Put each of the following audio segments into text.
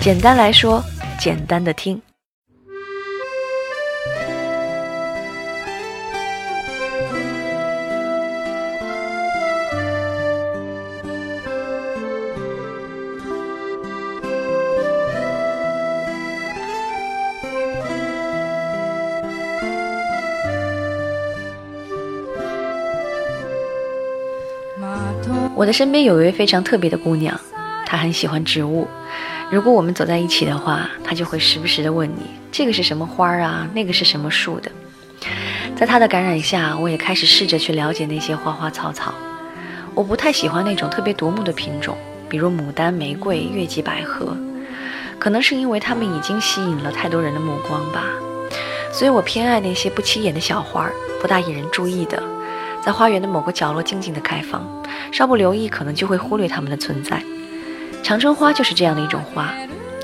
简单来说，简单的听。我的身边有一位非常特别的姑娘，她很喜欢植物。如果我们走在一起的话，他就会时不时的问你：“这个是什么花啊？那个是什么树的？”在他的感染下，我也开始试着去了解那些花花草草。我不太喜欢那种特别夺目的品种，比如牡丹、玫瑰、月季、百合，可能是因为它们已经吸引了太多人的目光吧。所以我偏爱那些不起眼的小花，不大引人注意的。在花园的某个角落静静的开放，稍不留意可能就会忽略它们的存在。长春花就是这样的一种花。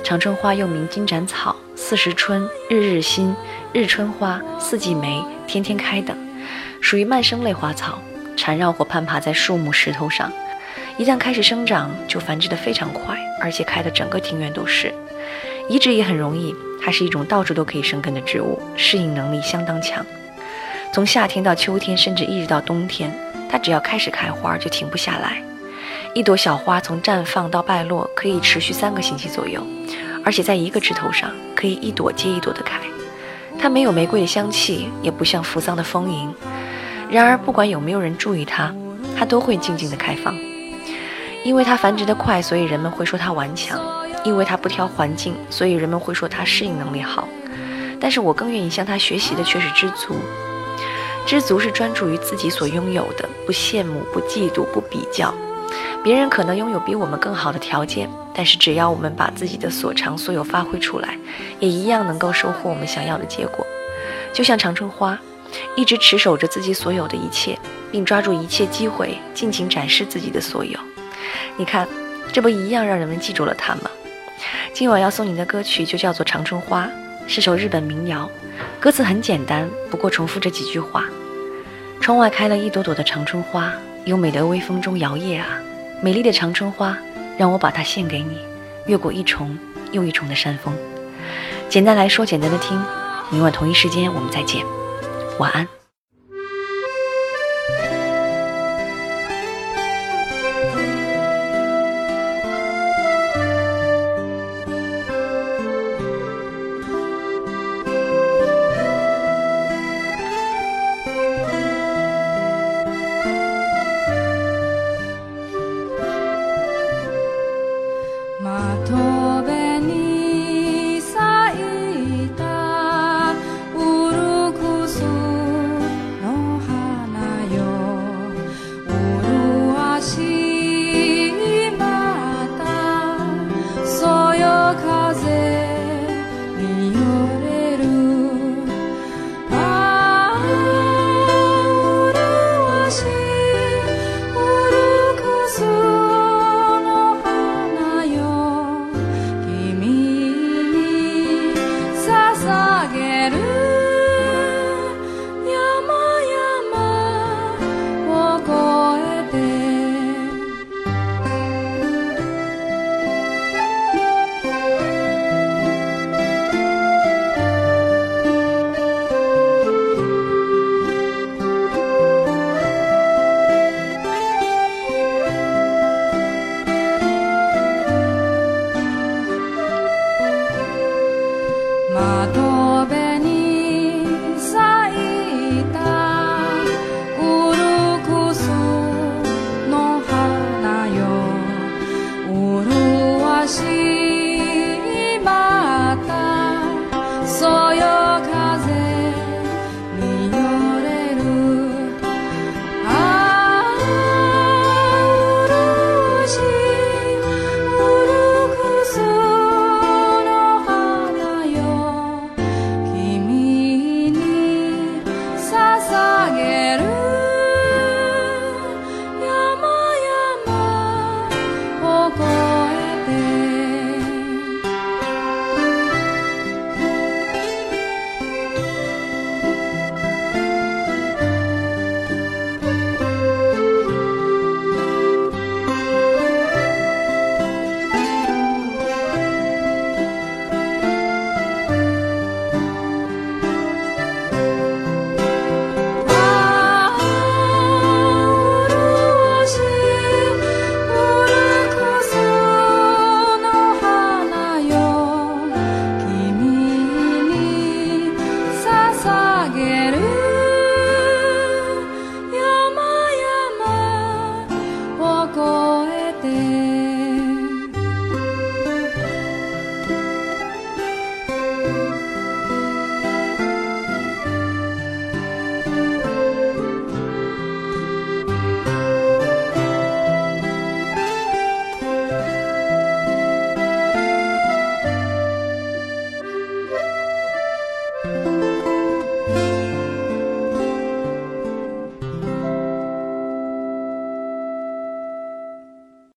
长春花又名金盏草、四时春、日日新、日春花、四季梅、天天开等，属于蔓生类花草，缠绕或攀爬在树木、石头上。一旦开始生长，就繁殖得非常快，而且开的整个庭院都是。移植也很容易，它是一种到处都可以生根的植物，适应能力相当强。从夏天到秋天，甚至一直到冬天，它只要开始开花就停不下来。一朵小花从绽放到败落可以持续三个星期左右，而且在一个枝头上可以一朵接一朵的开。它没有玫瑰的香气，也不像扶桑的丰盈。然而，不管有没有人注意它，它都会静静的开放。因为它繁殖的快，所以人们会说它顽强；因为它不挑环境，所以人们会说它适应能力好。但是我更愿意向它学习的却是知足。知足是专注于自己所拥有的，不羡慕，不嫉妒，不比较。别人可能拥有比我们更好的条件，但是只要我们把自己的所长所有发挥出来，也一样能够收获我们想要的结果。就像长春花，一直持守着自己所有的一切，并抓住一切机会，尽情展示自己的所有。你看，这不一样让人们记住了它吗？今晚要送你的歌曲就叫做《长春花》，是首日本民谣。歌词很简单，不过重复这几句话：窗外开了一朵朵的长春花，优美的微风中摇曳啊，美丽的长春花，让我把它献给你，越过一重又一重的山峰。简单来说，简单的听。明晚同一时间我们再见，晚安。码头。